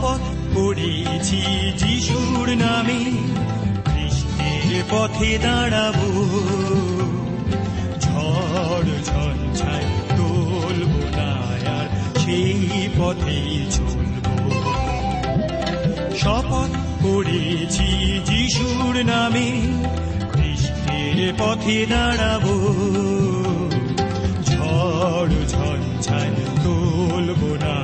শপথ করেছি যিশুর নামে, কৃষ্ণের পথে দাঁড়াবো। ঝড় ঝঞ্ঝায় তোলব না আর সেই পথেই চলবো। শপথ করেছি যিশুর নামে, কৃষ্ণের পথে দাঁড়াবো। ঝড় ঝঞ্ঝায় তোলব না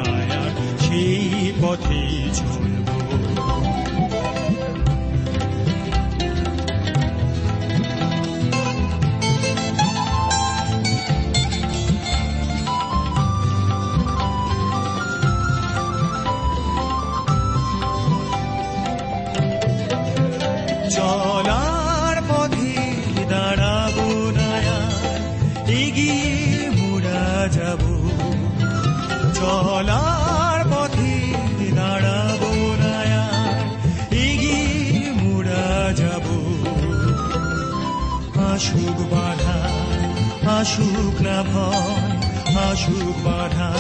আসুক না ভয়, আসুক বাধা,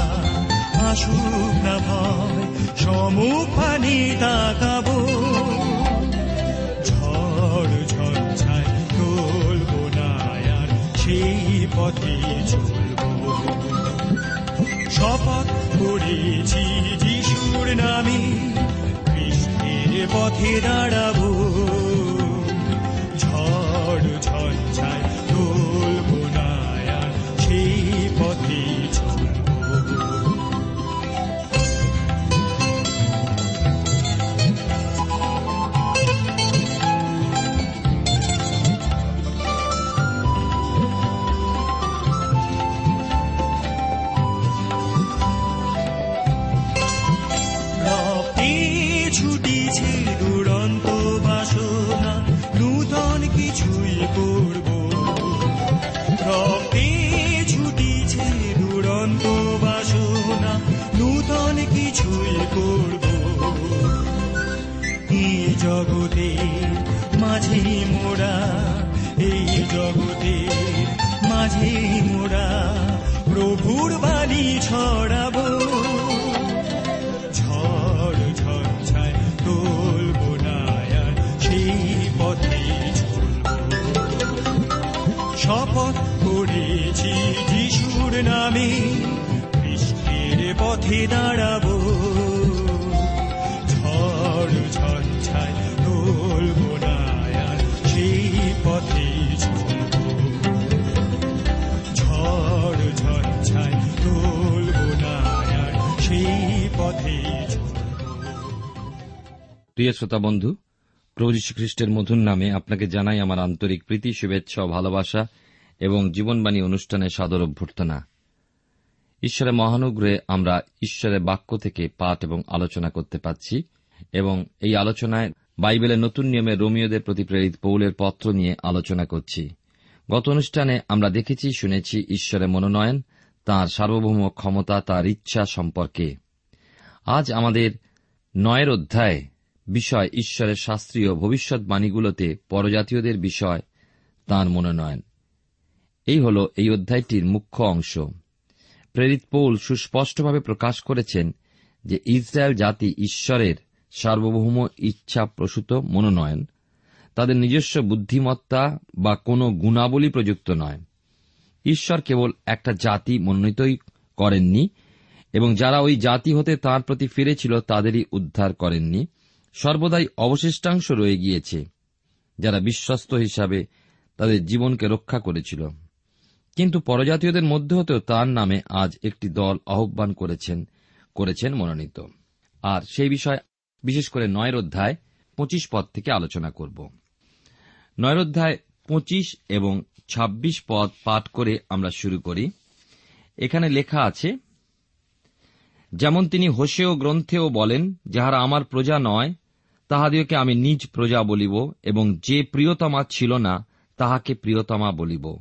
আসুক না ভয়, সমুখ পানি তাকাবো। ঝড় ঝঞ্ঝায় তোলব না আর সেই পথে চলব। শপথ করেছি যিশুর নামে, কৃষ্ণের পথে দাঁড়াবো। শপথ করেছি যিশুর নামে, কৃষ্ণের পথে দাঁড়াবো। ঝড় ঝঞ্ঝায় তোলব না আর সেই পথে চলব। ঝড় ঝঞ্ঝায় তোলব না আর সেই পথে প্রিয় শ্রোতা বন্ধু প্রভু খ্রিস্টের মধুর নামে আপনাকে জানাই আমার আন্তরিক প্রীতি, শুভেচ্ছা ও ভালোবাসা এবং জীবনবাণী অনুষ্ঠানে সাদর অভ্যর্থনা। ঈশ্বরের মহানুগ্রহে আমরা ঈশ্বরের বাক্য থেকে পাঠ এবং আলোচনা করতে পাচ্ছি এবং এই আলোচনায় বাইবেলের নতুন নিয়মে রোমিওদের প্রতি প্রেরিত পৌলের পত্র নিয়ে আলোচনা করছি। গত অনুষ্ঠানে আমরা দেখেছি, শুনেছি ঈশ্বরের মনোনয়ন, তাঁর সার্বভৌম ক্ষমতা, তার ইচ্ছা সম্পর্কে। আজ আমাদের নয়ের অধ্যায় বিষয় ঈশ্বরের শাস্ত্রীয় ভবিষ্যৎবাণীগুলোতে পরজাতীয়দের বিষয়, তাঁর মনোনয়ন। এই হল এই অধ্যায়টির মুখ্য অংশ। প্রেরিত পৌল সুস্পষ্টভাবে প্রকাশ করেছেন যে ইসরায়েল জাতি ঈশ্বরের সার্বভৌম ইচ্ছা প্রসূত মনোনয়ন। তাদের নিজস্ব বুদ্ধিমত্তা বা কোনো গুণাবলী প্রযুক্ত নয়। ঈশ্বর কেবল একটা জাতি মনোনীতই করেননি এবং যারা ওই জাতি হতে তাঁর প্রতি ফিরেছিল তাদেরই উদ্ধার করেননি। সর্বদাই অবশিষ্টাংশ রয়ে গিয়েছে, যারা বিশ্বস্ত হিসাবে তাদের জীবনকে রক্ষা করেছিল। কিন্তু পরজাতীয়দের মধ্যে হতেও তার নামে আজ একটি দল আহ্বান করেছেন করেছেন মনোনীত। আর সেই বিষয় বিশেষ করে নয়ের অধ্যায় পঁচিশ পদ থেকে আলোচনা করব। নয়ের অধ্যায় পঁচিশ এবং ২৬ পদ পাঠ করে আমরা শুরু করি। এখানে লেখা আছে, যেমন তিনি হোসেও গ্রন্থেও বলেন, যাহারা আমার প্রজা নয় তাহাদিওকে আমি নিজ প্রজা বলিব, এবং যে প্রিয়তমা ছিল না, তাহাকে প্রিয়তমা বলিব।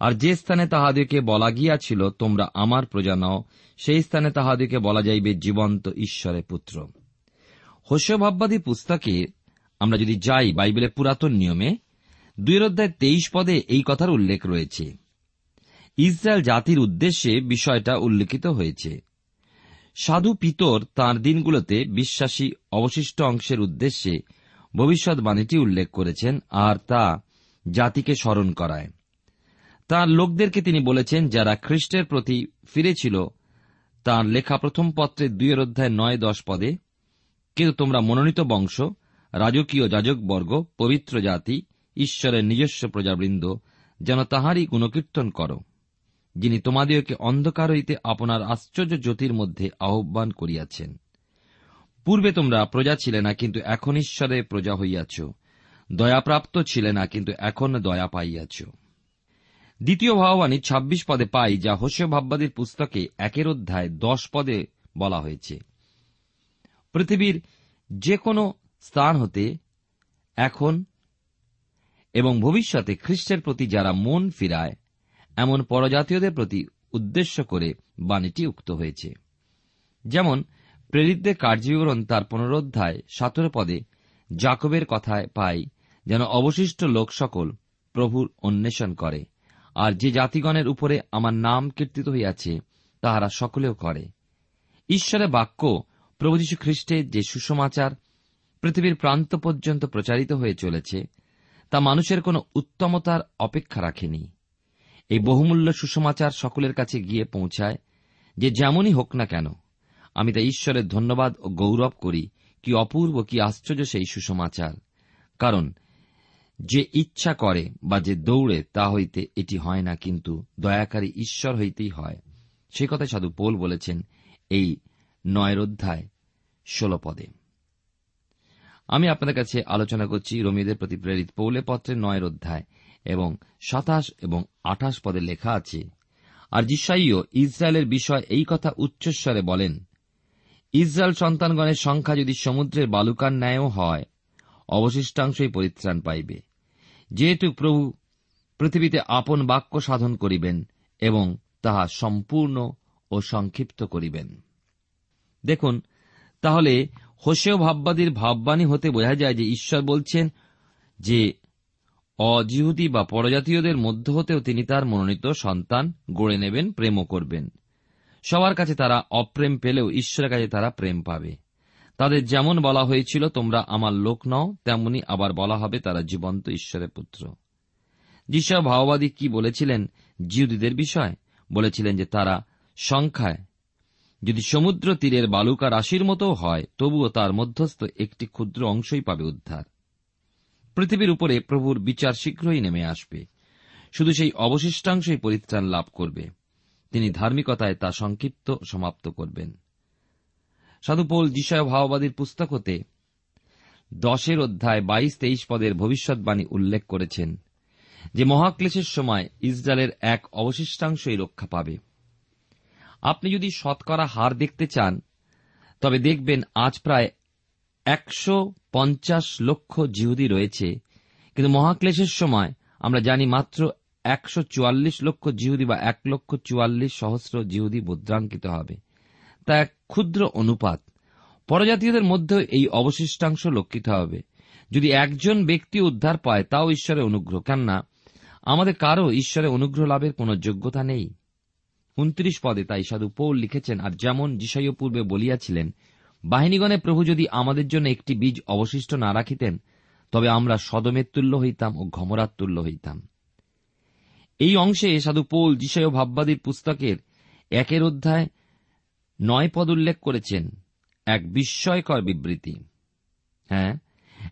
আর যে স্থানে তাহাদিওকে বলা গিয়াছিল, তোমরা আমার প্রজা নও, সেই স্থানে তাহাদিওকে বলা যাইবে, জীবন্ত ঈশ্বরের পুত্র। হোসেও পুস্তকে আমরা যদি যাই বাইবেলের পুরাতন নিয়মে, দুই অধ্যায় তেইশ পদে এই কথার উল্লেখ রয়েছে। ইসরায়েল জাতির উদ্দেশ্যে বিষয়টা উল্লেখিত হয়েছে। সাধু পিতর তাঁর দিনগুলোতে বিশ্বাসী অবশিষ্ট অংশের উদ্দেশ্যে ভবিষ্যৎবাণীটি উল্লেখ করেছেন আর তা জাতিকে স্মরণ করায়। তাঁর লোকদেরকে তিনি বলেছেন, যারা খ্রিস্টের প্রতি ফিরেছিল, তাঁর লেখা প্রথম পত্রের দুইয়ের অধ্যায় নয় দশ পদে, কিন্তু তোমরা মনোনীত বংশ, রাজকীয় যাজকবর্গ, পবিত্র জাতি, ঈশ্বরের নিজস্ব প্রজাবৃন্দ, যেন তাহারই গুণকীর্তন করো। যিনি তোমাদিওকে অন্ধকার হইতে আপনার আশ্চর্য জ্যোতির মধ্যে আহ্বান করিয়াছেন। পূর্বে তোমরা প্রজা ছিলে না, কিন্তু এখন ঈশ্বরে প্রজা হইয়াছ। দয়াপ্রাপ্ত ছিলে না, কিন্তু এখন দয়া পাইয়াছ। দ্বিতীয় ভাববাণী ২৬ পদে পাই, যা হোসে ভাববাদীর পুস্তকে একের অধ্যায় দশ পদে বলা হয়েছে। পৃথিবীর যে কোনো স্থান হতে, এখন এবং ভবিষ্যতে খ্রিস্টের প্রতি যারা মন ফিরায় এমন পরজাতীয়দের প্রতি উদ্দেশ্য করে বাণীটি উক্ত হয়েছে। যেমন, প্রেরিতদের কার্যবিবরণ তার পুনরোধ্যায় সতেরো পদে জাকবের কথায় পাই যেন অবশিষ্ট লোক সকল প্রভুর অন্বেষণ করে, আর যে জাতিগণের উপরে আমার নাম কীর্তিত হইয়াছে, তাহারা সকলেও করে। ঈশ্বরের বাক্য, প্রভু যীশু খ্রিস্টের যে সুসমাচার পৃথিবীর প্রান্ত পর্যন্ত প্রচারিত হয়ে চলেছে, তা মানুষের কোন উত্তমতার অপেক্ষা রাখেনি। এই বহুমূল্য সুসমাচার সকলের কাছে গিয়ে পৌঁছায়, যে যেমনই হোক না কেন, আমি তা ঈশ্বরের ধন্যবাদ ও গৌরব করি, কি অপূর্ব, কি আশ্চর্য সেই সুসমাচার কারণ, যে ইচ্ছা করে বা যে দৌড়ে, তা হইতে এটি হয় না, কিন্তু দয়াকারী ঈশ্বর হইতেই হয়। সে কথা সাধু পোল বলেছেন এই নয়ের অধ্যায়, ষোল পদে। আমি আপনাদের কাছে আলোচনা করছি রোমীদের প্রতি প্রেরিত পৌলে পত্রের নয়ের অধ্যায় এবং সাতাশ এবং আঠাশ পদে লেখা আছে। আর জিসাইও ইসরায়েলের বিষয় এই কথা উচ্চস্বরে বলেন, ইসরায়েল সন্তানগণের সংখ্যা যদি সমুদ্রের বালুকার ন্যায়ও হয়, অবশিষ্টাংশই পরিত্রাণ পাইবে। যেহেতু প্রভু পৃথিবীতে আপন বাক্য সাধন করিবেন এবং তাহা সম্পূর্ণ ও সংক্ষিপ্ত করিবেন। দেখুন, তাহলে হোসেও ভাববাদীর ভাববাণী হতে বোঝা যায় যে ঈশ্বর বলছেন যে অজিহুদি বা পরজাতীয়দের মধ্য হতেও তিনি তার মনোনীত সন্তান গড়ে নেবেন, প্রেমও করবেন। সবার কাছে তারা অপ্রেম পেলেও ঈশ্বরের কাছে তারা প্রেম পাবে। তাদের যেমন বলা হয়েছিল, তোমরা আমার লোক নও তেমনি আবার বলা হবে, তারা জীবন্ত ঈশ্বরের পুত্র যিশা ভাওবাদী কি বলেছিলেন জিহুদীদের বিষয়? বলেছিলেন যে তারা সংখ্যায়, যদি সমুদ্র তীরের বালুকা রাশির মতো হয়, তবুও তার মধ্যস্থ একটি ক্ষুদ্র অংশই পাবে উদ্ধার। পৃথিবীর উপরে প্রভুর বিচার শীঘ্রই নেমে আসবে। শুধু সেই অবশিষ্টাংশই পরিত্রাণ লাভ করবে। তিনি ধার্মিকতায় তা সংক্ষিপ্ত সমাপ্ত করবেন। সাধুপোল যিশয় ভাওবাদীর পুস্তক হতে দশের অধ্যায় বাইশ তেইশ পদের ভবিষ্যৎবাণী উল্লেখ করেছেন যে মহাক্লেশের সময় ইসরায়েলের এক অবশিষ্টাংশই রক্ষা পাবে। আপনি যদি শতকরা হার দেখতে চান, তবে দেখবেন আজ প্রায় একশো পঞ্চাশ লক্ষ জিহুদি রয়েছে। কিন্তু মহাক্লেশের সময় আমরা জানি মাত্র একশো চুয়াল্লিশ লক্ষ জিহুদি বা এক লক্ষ চুয়াল্লিশ সহস্র জিহুদি মুদ্রাঙ্কিত হবে। তা এক ক্ষুদ্র অনুপাত। পরজাতীয়দের মধ্যেও এই অবশিষ্টাংশ লক্ষিত হবে। যদি একজন ব্যক্তি উদ্ধার পায়, তাও ঈশ্বরের অনুগ্রহ। কেননা, আমাদের কারও ঈশ্বরের অনুগ্রহ লাভের কোন যোগ্যতা নেই। উনত্রিশ পদে তাই সাধু পৌল লিখেছেন, আর যেমন যিশাইয় পূর্বে বলিয়াছিলেন বাহিনীগণে প্রভু যদি আমাদের জন্য একটি বীজ অবশিষ্ট না রাখিতেন, তবে আমরা সদমের তুল্য হইতাম ও ঘমরার তুল্য হইতাম। এই অংশে সাধু পৌল যিশয় ভাববাদীর পুস্তকের একের অধ্যায় নয় পদ উল্লেখ করেছেন, এক বিস্ময়কর বিবৃতি। হ্যাঁ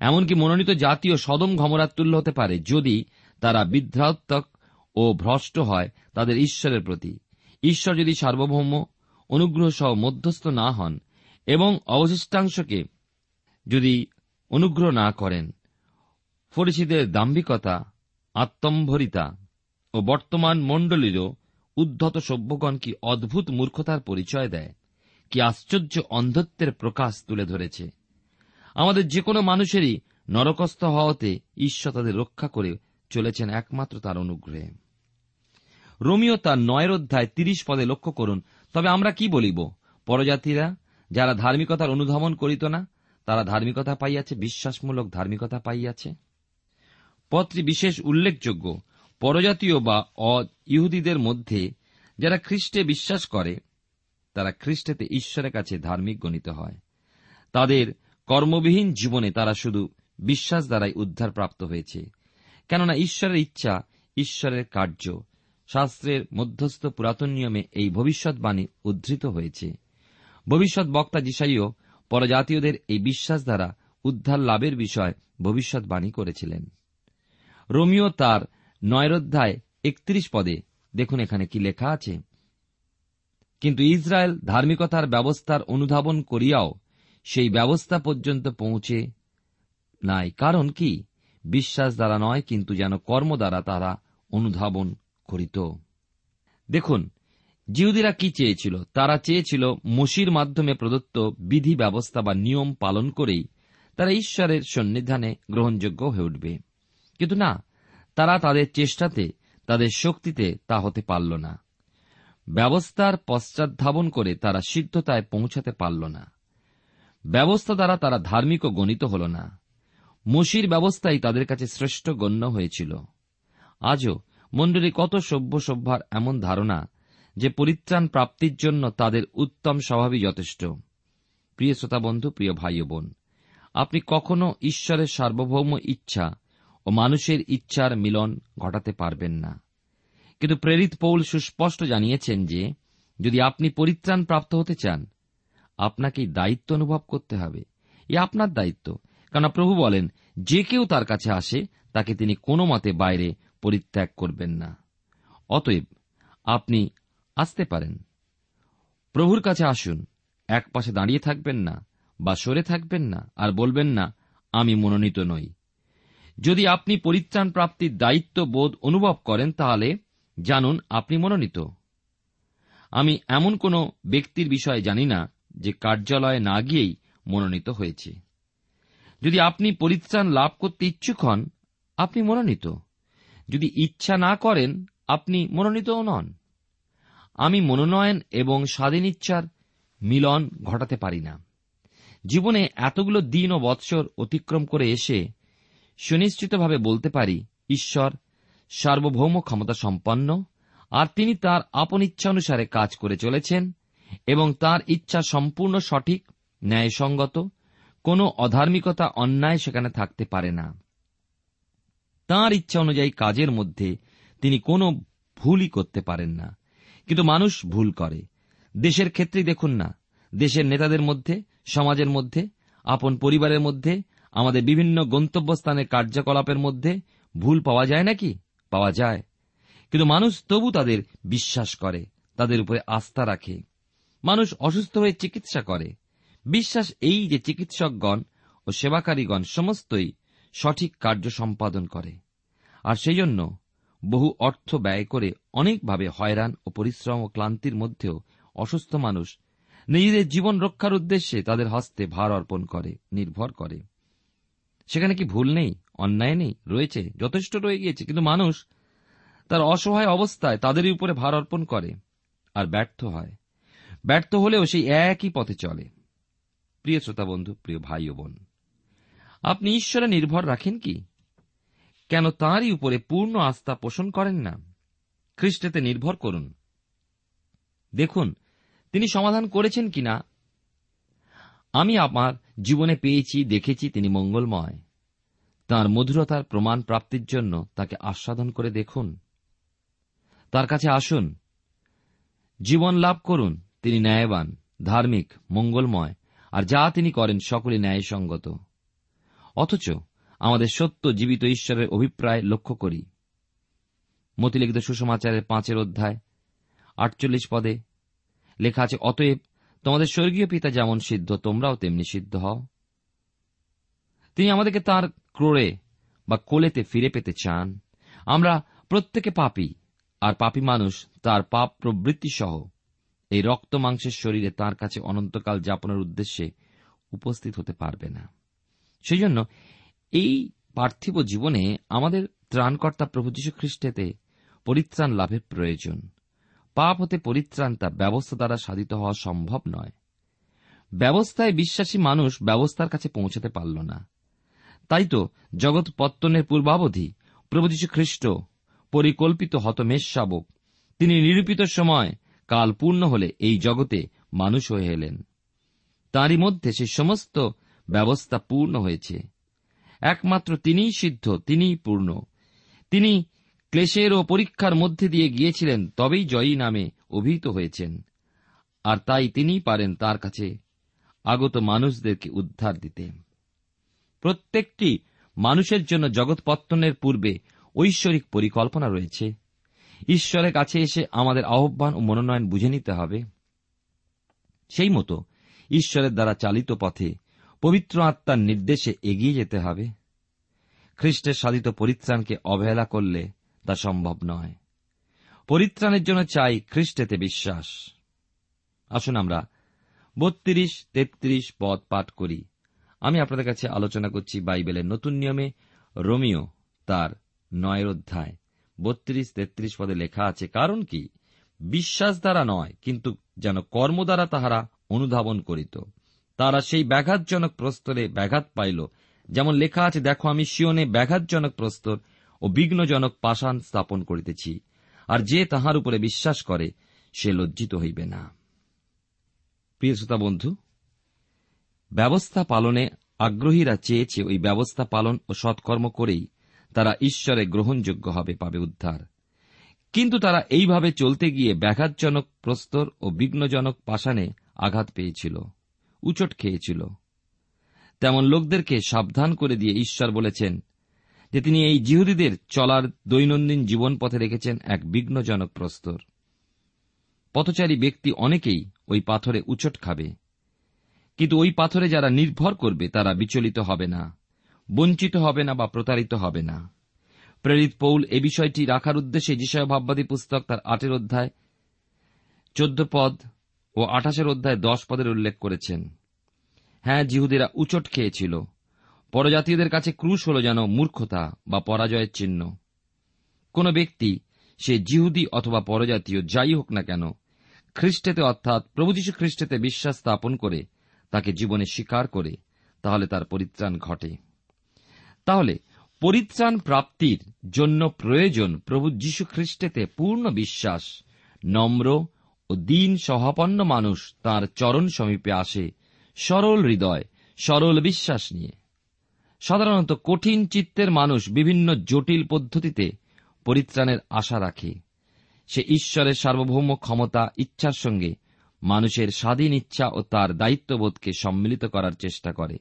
এমনকি মনোনীত জাতীয় সদম ঘমরার তুল্য হতে পারে যদি তারা বিভ্রাত্মক ও ভ্রষ্ট হয় তাদের ঈশ্বরের প্রতি। ঈশ্বর যদি সার্বভৌম অনুগ্রহ সহ মধ্যস্থ না হন এবং অবশিষ্টাংশকে যদি অনুগ্রহ না করেন, ফরিসিদের দাম্ভিকতা, আত্মম্ভরিতা ও বর্তমান মণ্ডলীরও উদ্ধত সভ্যগণ কি অদ্ভুত মূর্খতার পরিচয় দেয়, কি আশ্চর্য অন্ধত্বের প্রকাশ তুলে ধরেছে? আমাদের যে কোনো মানুষেরই নরকস্থ হওয়াতে ঈশ্বর তাদের রক্ষা করে চলেছেন একমাত্র তার অনুগ্রহে। রোমিও তার নয়ের অধ্যায় তিরিশ পদে লক্ষ্য করুন, তবে আমরা কি বলিব? পরজাতিরা যারা ধার্মিকতার অনুধাবন করিত না, তারা ধার্মিকতা পাইয়াছে, বিশ্বাসমূলক ধার্মিকতা পাইয়াছে। পত্রী বিশেষ উল্লেখযোগ্য, পরজাতীয় বা অ ইহুদিদের মধ্যে যারা খ্রিস্টে বিশ্বাস করে, তারা খ্রিস্টেতে ঈশ্বরের কাছে ধার্মিক গণিত হয়। তাদের কর্মবিহীন জীবনে তারা শুধু বিশ্বাস দ্বারাই উদ্ধার প্রাপ্ত হয়েছে। কেননা ঈশ্বরের ইচ্ছা, ঈশ্বরের কার্য, শাস্ত্রের মধ্যস্থ পুরাতন নিয়মে এই ভবিষ্যৎবাণী উদ্ধৃত হয়েছে। ভবিষ্যৎ বক্তা যিশাইও পরজাতীয়দের এই বিশ্বাস দ্বারা উদ্ধার লাভের বিষয় ভবিষ্যৎবাণী করেছিলেন। রোমিও তার নয়রোধ্যায় একত্রিশ পদে, দেখুন এখানে কি লেখা আছে, কিন্তু ইসরায়েল ধার্মিকতার ব্যবস্থার অনুধাবন করিয়াও সেই ব্যবস্থা পর্যন্ত পৌঁছে নাই। কারণ কি? বিশ্বাস দ্বারা নয়, কিন্তু যেন কর্ম দ্বারা তারা অনুধাবন করিত। দেখুন জিহুদিরা কি চেয়েছিল? তারা চেয়েছিল মসির মাধ্যমে প্রদত্ত বিধি ব্যবস্থা বা নিয়ম পালন করেই তারা ঈশ্বরের সন্নিধানে গ্রহণযোগ্য হয়ে উঠবে। কিন্তু না, তারা তাদের চেষ্টাতে, তাদের শক্তিতে তা হতে পারল না। ব্যবস্থার পশ্চাৎধাবন করে তারা সিদ্ধতায় পৌঁছাতে পারল না। ব্যবস্থা দ্বারা তারা ধার্মিক ও গণিত হল না। মসির ব্যবস্থাই তাদের কাছে শ্রেষ্ঠ গণ্য হয়েছিল। আজও মণ্ডলী কত সভ্য সভ্যার এমন ধারণা যে পরিত্রাণ প্রাপ্তির জন্য তাদের উত্তম স্বভাবই যথেষ্ট। প্রিয় শ্রোতা বন্ধু প্রিয় ভাই বোন, আপনি কখনো ঈশ্বরের সার্বভৌম ইচ্ছা ও মানুষের ইচ্ছার মিলন ঘটাতে পারবেন না। কিন্তু প্রেরিত পৌল সুস্পষ্ট জানিয়েছেন যে, যদি আপনি পরিত্রাণ প্রাপ্ত হতে চান, আপনাকেই দায়িত্ব অনুভব করতে হবে। এ আপনার দায়িত্ব। কেন প্রভু বলেন, যে কেউ তার কাছে আসে, তাকে তিনি কোনো মতে বাইরে পরিত্যাগ করবেন না। অতএব আপনি আসতে পারেন। প্রভুর কাছে আসুন। এক পাশে দাঁড়িয়ে থাকবেন না বা সরে থাকবেন না আর বলবেন না, আমি মনোনীত নই। যদি আপনি পরিত্রাণ প্রাপ্তির দায়িত্ব বোধ অনুভব করেন, তাহলে জানুন আপনি মনোনীত। আমি এমন কোন ব্যক্তির বিষয়ে জানি না যে কার্যালয়ে না গিয়েই মনোনীত হয়েছে। যদি আপনি পরিত্রাণ লাভ করতে ইচ্ছুক হন, আপনি মনোনীত। যদি ইচ্ছা না করেন, আপনি মনোনীতও নন। আমি মনোনয়ন এবং স্বাধীন ইচ্ছার মিলন ঘটাতে পারি না। জীবনে এতগুলো দিন ও বৎসর অতিক্রম করে এসে সুনিশ্চিতভাবে বলতে পারি, ঈশ্বর সার্বভৌম ক্ষমতা সম্পন্ন, আর তিনি তার আপন ইচ্ছা অনুসারে কাজ করে চলেছেন এবং তার ইচ্ছা সম্পূর্ণ সঠিক, ন্যায়সঙ্গত, কোনো অধার্মিকতা অন্যায় সেখানে থাকতে পারে না। তার ইচ্ছা অনুযায়ী কাজের মধ্যে তিনি কোনো ভুলই করতে পারেন না। কিন্তু মানুষ ভুল করে। দেশের ক্ষেত্রেই দেখুন না, দেশের নেতাদের মধ্যে, সমাজের মধ্যে, আপন পরিবারের মধ্যে, আমাদের বিভিন্ন গন্তব্যস্থানের কার্যকলাপের মধ্যে ভুল পাওয়া যায় নাকি? পাওয়া যায়। কিন্তু মানুষ তবু তাদের বিশ্বাস করে, তাদের উপরে আস্থা রাখে। মানুষ অসুস্থ হয়ে চিকিৎসা করে। বিশ্বাস এই যে চিকিৎসকগণ ও সেবাকারীগণ সমস্তই সঠিক কার্য সম্পাদন করে। আর সেই জন্য বহু অর্থ ব্যয় করে অনেকভাবে হয়রান ও পরিশ্রম ও ক্লান্তির মধ্যেও অসুস্থ মানুষ নিজেদের জীবন রক্ষার উদ্দেশ্যে তাদের হস্তে ভার অর্পণ করে, নির্ভর করে। সেখানে কি ভুল নেই, অন্যায় নেই? রয়েছে, যথেষ্ট রয়ে গিয়েছে, কিন্তু মানুষ তার অসহায় অবস্থায় তাদেরই উপরে ভার অর্পণ করে আর ব্যর্থ হয়। ব্যর্থ হলেও সেই একই পথে চলে। প্রিয় শ্রোতা বন্ধু, প্রিয় ভাই ও বোন, আপনি ঈশ্বরে নির্ভর রাখেন কি? কেন তাঁরই উপরে পূর্ণ আস্থা পোষণ করেন না? খ্রিস্টেতে নির্ভর করুন। দেখুন, তিনি সমাধান করেছেন কিনা আমি আমার জীবনে পেয়েছি, দেখেছি, তিনি মঙ্গলময়। তার মধুরতার প্রমাণ প্রাপ্তির জন্য তাকে আস্বাদন করে দেখুন। তার কাছে আসুন। জীবন লাভ করুন, তিনি ন্যায়বান, ধার্মিক, মঙ্গলময়, আর যা তিনি করেন সকলে ন্যায়সঙ্গত। অথচ আমাদের সত্য জীবিত ঈশ্বরের অভিপ্রায় লক্ষ্য করি। মতিলিখিত সুষমাচারের পাঁচের অধ্যায়, আটচল্লিশ পদে লেখা আছে, অতএব তোমাদের স্বর্গীয় পিতা যেমন সিদ্ধ, তোমরাও তেমনি সিদ্ধ হও। তিনি আমাদেরকে তার ক্রোড়ে বা কোলেতে ফিরে পেতে চান। আমরা প্রত্যেকে পাপী, আর পাপী মানুষ তার পাপ প্রবৃত্তি সহ এই রক্ত মাংসের শরীরে তার কাছে অনন্তকাল যাপনের উদ্দেশ্যে উপস্থিত হতে পারবে না। সেই জন্য এই পার্থিব জীবনে আমাদের ত্রাণকর্তা প্রভু যীশু খ্রিস্টেতে পরিত্রাণ লাভের প্রয়োজন। পাপ হতে পরিত্রাণ তা ব্যবস্থা দ্বারা সাধিত হওয়া সম্ভব নয়। ব্যবস্থায় বিশ্বাসী মানুষ ব্যবস্থার কাছে পৌঁছাতে পারল না। তাই তো জগৎ পত্তনের পূর্বাবধি প্রভু যীশু খ্রিস্ট পরিকল্পিত হতমেষ শাবক। তিনি নিরূপিত সময় কাল পূর্ণ হলে এই জগতে মানুষ হয়ে এলেন। তাঁরই মধ্যে সে সমস্ত ব্যবস্থা পূর্ণ হয়েছে। একমাত্র তিনিই সিদ্ধ, তিনিই পূর্ণ। তিনি ক্লেশের ও পরীক্ষার মধ্যে দিয়ে গিয়েছিলেন, তবেই জয়ী নামে অভিহিত হয়েছেন। আর তাই তিনিই পারেন তার কাছে আগত মানুষদেরকে উদ্ধার দিতে। প্রত্যেকটি মানুষের জন্য জগৎপত্তনের পূর্বে ঐশ্বরিক পরিকল্পনা রয়েছে। ঈশ্বরের কাছে এসে আমাদের আহ্বান ও মনোনয়ন বুঝে নিতে হবে। সেই মতো ঈশ্বরের দ্বারা চালিত পথে পবিত্র আত্মার নির্দেশে এগিয়ে যেতে হবে। খ্রিস্টের সাধিত পরিত্রাণকে অবহেলা করলে তা সম্ভব নয়। পরিত্রাণের জন্য চাই খ্রিস্টেতে বিশ্বাস। আসুন আমরা বত্রিশ, তেত্রিশ পদ পাঠ করি। আমি আপনাদের কাছে আলোচনা করছি বাইবেলের নতুন নিয়মে। রোমিও তার নয়ের অধ্যায় বত্রিশ, তেত্রিশ পদে লেখা আছে, কারণ কি? বিশ্বাস দ্বারা নয়, কিন্তু যেন কর্ম দ্বারা তাহারা অনুধাবন করিত। তারা সেই ব্যাঘাতজনক প্রস্তরে ব্যাঘাত পাইল। যেমন লেখা আছে, দেখো, আমি শিওনে ব্যাঘাতজনক প্রস্তর ও বিঘ্নজনক পাষাণ স্থাপন করিতেছি। আর যে তাহার উপরে বিশ্বাস করে, সে লজ্জিত হইবে না। বন্ধু, ব্যবস্থা পালনে আগ্রহীরা চেয়েছে ওই ব্যবস্থা পালন ও সৎকর্ম করেই তারা ঈশ্বরে গ্রহণযোগ্য হবে, পাবে উদ্ধার। কিন্তু তারা এইভাবে চলতে গিয়ে ব্যাঘাতজনক প্রস্তর ও বিঘ্নজনক পাষাণে আঘাত পেয়েছিল। উচট খেয়েছিল। তেমন লোকদেরকে সাবধান করে দিয়ে ঈশ্বর বলেছেন যে তিনি এই জিহুদীদের চলার দৈনন্দিন জীবন পথে রেখেছেন এক বিঘ্নজনক প্রস্তর। পথচারী ব্যক্তি অনেকেই ওই পাথরে উচট খাবে। কিন্তু ওই পাথরে যারা নির্ভর করবে, তারা বিচলিত হবে না, বঞ্চিত হবে না বা প্রতারিত হবে না। প্রেরিত পৌল এ বিষয়টি রাখার উদ্দেশ্যে যিশয় ভাববাদী পুস্তক তার আটের অধ্যায়, চোদ্দ পদ ও আঠাশের অধ্যায় দশ পদের উল্লেখ করেছেন। হ্যাঁ জিহুদেরা উচট খেয়েছিল। পরজাতীয়দের কাছে ক্রুশ হল যেন মূর্খতা বা পরাজয়ের চিহ্ন। কোন ব্যক্তি, সে জিহুদি অথবা পরজাতীয়, যাই হোক না কেন, খ্রিস্টেতে অর্থাৎ প্রভু যীশু খ্রিস্টেতে বিশ্বাস স্থাপন করে তাকে জীবনে স্বীকার করে, তাহলে তার পরিত্রাণ ঘটে। তাহলে, পরিত্রাণ প্রাপ্তির জন্য প্রয়োজন প্রভু যীশু খ্রিস্টেতে পূর্ণ বিশ্বাস, নম্র ও দিন সহাপন্ন মানুষ তার চরণ সমীপে আসে সরল হৃদয়, সরল বিশ্বাস নিয়ে। সাধারণত কঠিন চিত্তের মানুষ বিভিন্ন জটিল পদ্ধতিতে পরিত্রাণের আশা রাখে। সে ঈশ্বরের সার্বভৌম ক্ষমতা, ইচ্ছার সঙ্গে মানুষের স্বাধীন ইচ্ছা ও তার দায়িত্ববোধকে সম্মিলিত করার চেষ্টা করে।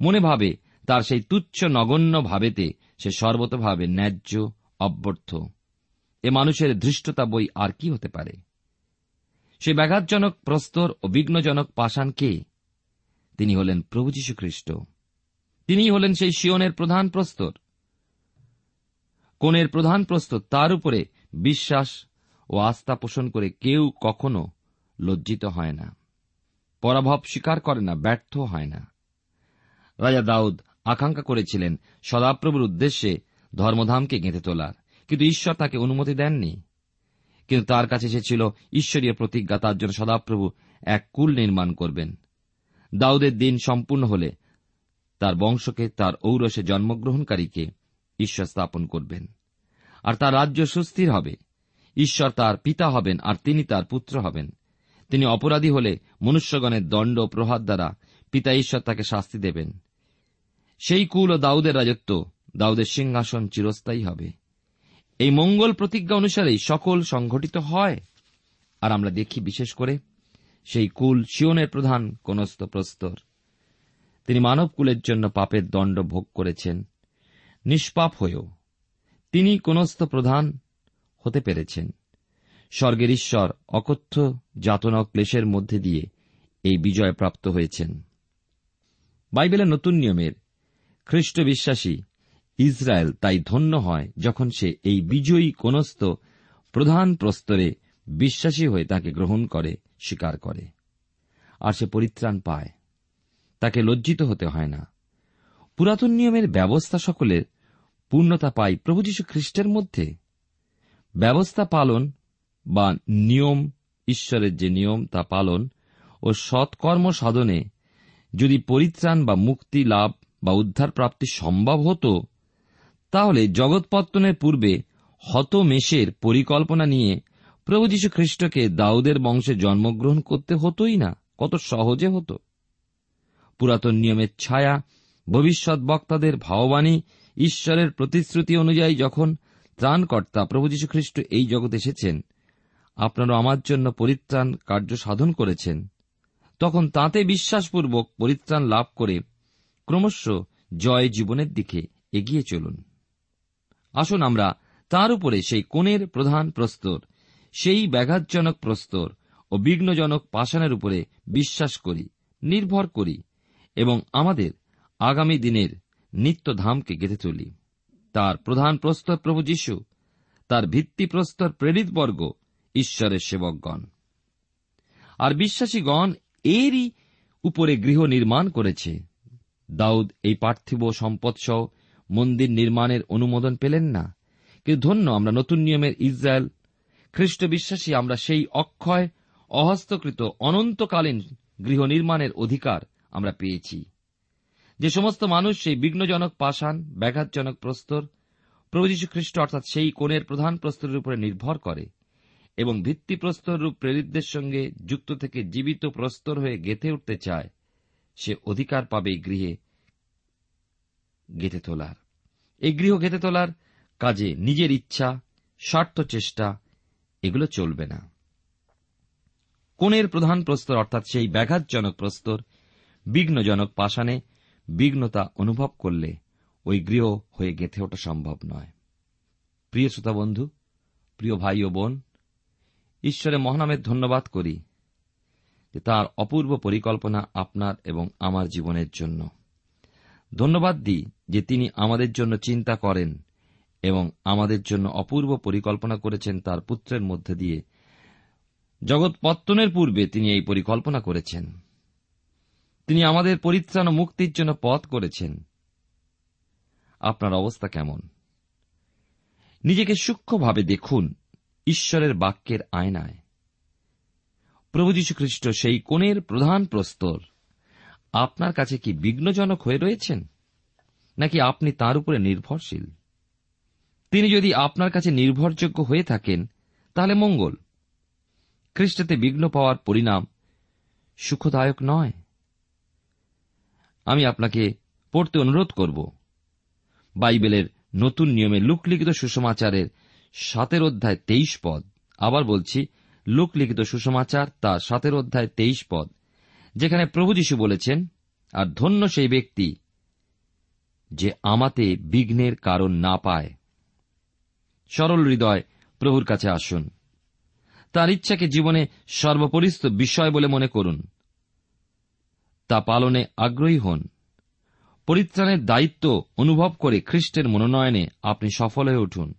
মনে ভাবে তার সেই তুচ্ছ নগণ্য ভাবেতে সে সর্বতভাবে ন্যায্য, অব্যর্থ। এ মানুষের ধৃষ্টতা বই আর কি হতে পারে? সে ব্যাঘাতজনক, প্রস্তর ও বিঘ্নজনক পাষাণ কে? তিনি হলেন প্রভু যীশু খ্রিস্ট তিনিই হলেন সেই শিয়নের প্রধান প্রস্তর। কোণের প্রধান প্রস্তর, তার উপরে বিশ্বাস ও আস্থা পোষণ করে কেউ কখনো লজ্জিত হয় না। পরাভব স্বীকার করে না, ব্যর্থ হয় না। রাজা দাউদ আকাঙ্ক্ষা করেছিলেন সদাপ্রভুর উদ্দেশ্যে ধর্মধামকে গেঁথে তোলার, কিন্তু ঈশ্বর তাকে অনুমতি দেননি। কিন্তু তার কাছে এসেছিল ঈশ্বরীয় প্রতিজ্ঞা, তার জন্য সদাপ্রভু এক কুল নির্মাণ করবেন। দাউদের দিন সম্পূর্ণ হলে তার বংশকে, তার ঔরসে জন্মগ্রহণকারীকে ঈশ্বর স্থাপন করবেন। আর তার রাজ্য সুস্থির হবে। ঈশ্বর তার পিতা হবেন আর তিনি তার পুত্র হবেন। তিনি অপরাধী হলে মনুষ্যগণের দণ্ড প্রহার দ্বারা পিতা ঈশ্বর তাকে শাস্তি দেবেন। সেই কুল ও দাউদের রাজত্ব দাউদের সিংহাসন চিরস্থায়ী হবে। এই মঙ্গল প্রতিজ্ঞা অনুসারেই সকল সংঘটিত হয়। আর আমরা দেখি বিশেষ করে সেই কুল শিওনের প্রধান কোনস্ত প্রস্তর। তিনি মানব কুলের জন্য পাপের দণ্ড ভোগ করেছেন। নিষ্পাপ হয়েও তিনি কোনস্ত প্রধান হতে পেরেছেন। স্বর্গের ঈশ্বর অকথ্য যাতনা ক্লেশের মধ্যে দিয়ে এই বিজয় প্রাপ্ত হয়েছেন। বাইবেলের নতুন নিয়মের খ্রিস্ট বিশ্বাসী ইসরায়েল তাই ধন্য হয় যখন সে এই বিজয়ী কোনস্ত প্রধান প্রস্তরে বিশ্বাসী হয়ে তাকে গ্রহণ করে, স্বীকার করে। আর সে পরিত্রাণ পায়। তাকে লজ্জিত হতে হয় না। পুরাতন নিয়মের ব্যবস্থা সকলের পূর্ণতা পায় প্রভু যীশু খ্রিস্টের মধ্যে। ব্যবস্থা পালন বা নিয়ম, ঈশ্বরের যে নিয়ম তা পালন ও সৎকর্ম সাধনে যদি পরিত্রাণ বা মুক্তি লাভ বা উদ্ধার প্রাপ্তি সম্ভব হতো তাহলে জগৎপত্তনের পূর্বে হতমেষের পরিকল্পনা নিয়ে প্রভু যীশু খ্রিস্টকে দাউদের বংশে জন্মগ্রহণ করতে হতোই না। কত সহজে হতো। পুরাতন নিয়মের ছায়া, ভবিষ্যৎ বক্তাদের ভাববাণী, ঈশ্বরের প্রতিশ্রুতি অনুযায়ী যখন ত্রাণকর্তা প্রভু যীশু খ্রিস্ট এই জগৎ এসেছেন, আপনারা আমার জন্য পরিত্রাণ কার্য সাধন করেছেন, তখন তাতে বিশ্বাসপূর্বক পরিত্রাণ লাভ করে ক্রমশ জয় জীবনের দিকে এগিয়ে চলুন। আসুন আমরা তার উপরে সেই কোণের প্রধান প্রস্তর, সেই ব্যাঘাতজনক প্রস্তর ও বিঘ্নজনক পাষাণের উপরে বিশ্বাস করি, নির্ভর করি এবং আমাদের আগামী দিনের নিত্যধামকে গেঁথে তুলি। তার প্রধান প্রস্তর প্রভু যীশু, তার ভিত্তিপ্রস্তর প্রেরিতবর্গ ঈশ্বরের সেবকগণ। আর বিশ্বাসীগণ এরই উপরে গৃহ নির্মাণ করেছে। দাউদ এই পার্থিব সম্পদসহ মন্দির নির্মাণের অনুমোদন পেলেন না। কিন্তু ধন্য আমরা নতুন নিয়মের ইসরায়েল। খ্রিস্ট বিশ্বাসী আমরা সেই অক্ষয়, অহস্তকৃত, অনন্তকালীন গৃহ নির্মাণের অধিকার আমরা পেয়েছি। যে সমস্ত মানুষ সেই বিঘ্নজনক পাষাণ, ব্যাঘাতজনক প্রস্তর, প্রভু যীশু খ্রিস্ট অর্থাৎ সেই কোণের প্রধান প্রস্তরের উপরে নির্ভর করে এবং ভিত্তিপ্রস্তর রূপ প্রেরিতদের সঙ্গে যুক্ত থেকে জীবিত প্রস্তর হয়ে গেঁথে উঠতে চায়, সে অধিকার পাবে গৃহে। গেঁথে তোলার। এই গৃহ গেঁথে তোলার কাজে নিজের ইচ্ছা, স্বার্থ, চেষ্টা, এগুলো চলবে না। কোণের প্রধান প্রস্তর, অর্থাৎ সেই ব্যাঘাতজনক প্রস্তর, বিঘ্নজনক পাষাণে বিঘ্নতা অনুভব করলে ওই গৃহ হয়ে গেঁথে ওঠা সম্ভব নয়। প্রিয় শ্রোতা বন্ধু, প্রিয় ভাই ও বোন, ঈশ্বরের মহানামের ধন্যবাদ করি যে তার অপূর্ব পরিকল্পনা আপনার এবং আমার জীবনের জন্য। ধন্যবাদ দিই যে তিনি আমাদের জন্য চিন্তা করেন এবং আমাদের জন্য অপূর্ব পরিকল্পনা করেছেন তার পুত্রের মধ্যে দিয়ে। জগৎ পত্তনের পূর্বে তিনি এই পরিকল্পনা করেছেন। তিনি আমাদের পরিত্রাণ মুক্তির জন্য পথ করেছেন। আপনার অবস্থা কেমন? নিজেকে সূক্ষ্মভাবে দেখুন ঈশ্বরের বাক্যের আয়নায়। প্রভু যীশু খ্রিস্ট সেই কোণের প্রধান প্রস্তর। আপনার কাছে কি বিঘ্নজনক হয়ে রয়েছেন? নাকি আপনি তার উপরে নির্ভরশীল? তিনি যদি আপনার কাছে নির্ভরযোগ্য হয়ে থাকেন, তাহলে মঙ্গল। খ্রিস্টতে বিঘ্ন পাওয়ার পরিণাম সুখদায়ক নয়। আমি আপনাকে পড়তে অনুরোধ করব। বাইবেলের নতুন নিয়মে লুকলিখিত সুষমাচারের সাতের অধ্যায় তেইশ পদ। আবার বলছি, লোকলিখিত সুষমাচার তার সাতের অধ্যায় তেইশ পদ। যেখানে প্রভু যীশু বলেছেন, আর ধন্য সেই ব্যক্তি যে আমাতে বিঘ্নের কারণ না পায়। সরল হৃদয় প্রভুর কাছে আসুন। তার ইচ্ছাকে জীবনে সর্বপরিস্থ বিষয় বলে মনে করুন। তা পালনে আগ্রহী হন। পরিত্রাণের দায়িত্ব অনুভব করে খ্রিস্টের মনোনয়নে আপনি সফল হয়ে উঠুন।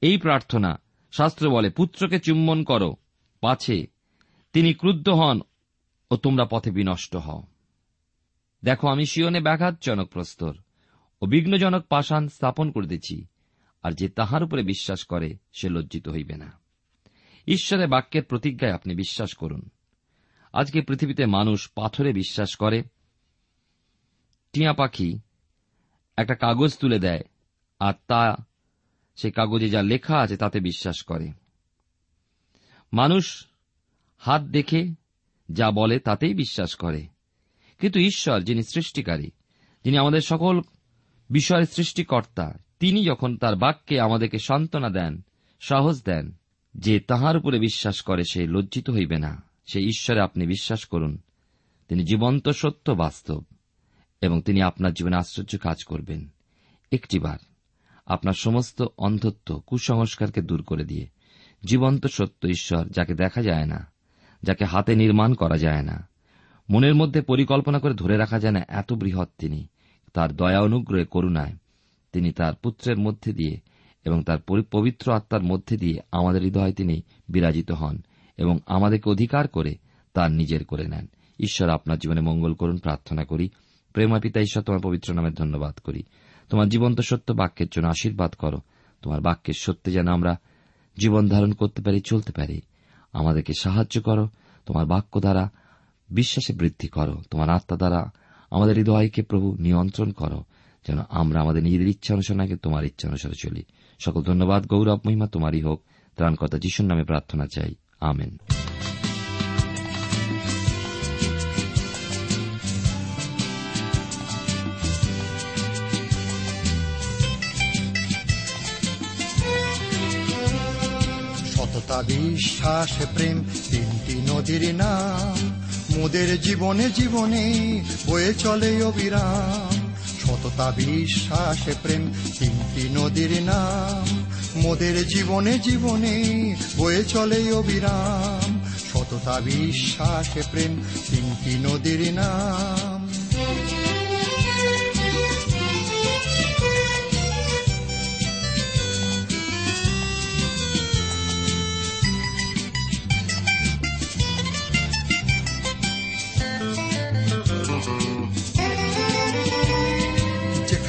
এই প্রার্থনা শাস্ত্র বলে, পুত্রকে চুম্বন করো, পাছে। তিনি ক্রুদ্ধ হন ও তোমরা পথে বিনষ্ট হও। দেখো, আমি শিওনে ব্যাঘাতজনক প্রস্তর ও বিঘ্নজনক পাষাণ স্থাপন করিতেছি, আর যে তাহার উপরে বিশ্বাস করে, সে লজ্জিত হইবে না। ঈশ্বরের বাক্যের প্রতিজ্ঞায় আপনি বিশ্বাস করুন। আজকে পৃথিবীতে মানুষ পাথরে বিশ্বাস করে। টিয়া পাখি একটা কাগজ তুলে দেয়, আর তা সে কাগজে যা লেখা আছে তাতে বিশ্বাস করে। মানুষ হাত দেখে যা বলে তাতেই বিশ্বাস করে। কিন্তু ঈশ্বর, যিনি সৃষ্টিকারী, যিনি আমাদের সকল বিষয়ের সৃষ্টিকর্তা, তিনি যখন তার বাক্যে আমাদেরকে সান্ত্বনা দেন, সাহস দেন যে তাহার উপরে বিশ্বাস করে, সে লজ্জিত হইবে না। সে ঈশ্বরে আপনি বিশ্বাস করুন, তিনি জীবন্ত, সত্য, বাস্তব, এবং তিনি আপনার জীবনে আশ্চর্য কাজ করবেন। একটিবার আপনার সমস্ত অন্ধত্ব, কুসংস্কারকে দূর করে দিয়ে, জীবন্ত, সত্য ঈশ্বর, যাকে দেখা যায় না যাকে হাতে নির্মাণ করা যায় না। মনের মধ্যে পরিকল্পনা করে ধরে রাখা যায় না এত বৃহৎ তিনি। তার দয়া অনুগ্রহে করুণায় তিনি তার পুত্রের মধ্যে দিয়ে এবং তার পবিত্র আত্মার মধ্যে দিয়ে আমাদের হৃদয়ে তিনি বিরাজিত হন এবং আমাদেরকে অধিকার করে তার নিজের করে নেন। ঈশ্বর আপনার জীবনে মঙ্গল করুন, প্রার্থনা করি। প্রেমা পিতা, ঈশ্বর, তোমার পবিত্র নামে ধন্যবাদ করি। তোমার জীবন্ত সত্য বাক্যের জন্য আশীর্বাদ করো। তোমার বাক্যের সত্যে যেন আমরা জীবন ধারণ করতে পারি, চলতে পারি। আমাদেরকে সাহায্য করো। তোমার বাক্য দ্বারা বিশ্বাসে বৃদ্ধি করো। তোমার আত্মা দ্বারা আমাদের হৃদয়কে প্রভু নিয়ন্ত্রণ করো, যেন আমরা আমাদের নিজেদের ইচ্ছা অনুসারে তোমার ইচ্ছা অনুসারে চলি। সকল ধন্যবাদ, গৌরব, মহিমা তোমারই হোক। ত্রাণকর্তা যিশুর নামে প্রার্থনা চাই। আমেন। বিশ্বাস প্রেম, তিনটি নদীর নাম। মোদের জীবনে জীবনে বয়ে চলে অবিরাম। সততা, বিশ্বাস, প্রেম, তিনটি নদীর নাম। মোদের জীবনে জীবনে বয়ে চলে অবিরাম। সততা, বিশ্বাস, প্রেম, তিনটি নদীর নাম।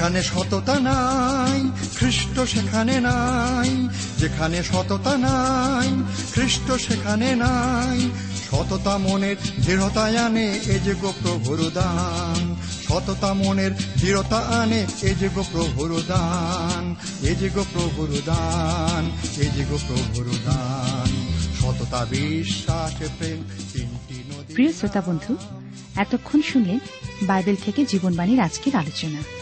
যেখানে সততা নাই খ্রিস্ট সেখানে নাই, যেখানে সততা নাই খ্রিস্ট সেখানে নাই। সততা মনের দৃঢ়তা আনে, এ যে গো প্রভুর দান। সততা মনের দৃঢ়তা আনে, এ যে গো প্রভুর দান। এ যে গো প্রভুর দান, এ যে গো প্রভুর দান। সততা, বিশ্বাস, প্রেম, তিনটি প্রিয় শ্রোতা বন্ধু, এতক্ষণ শুনলেন বাইবেল থেকে জীবনবাণীর আজকের আলোচনা।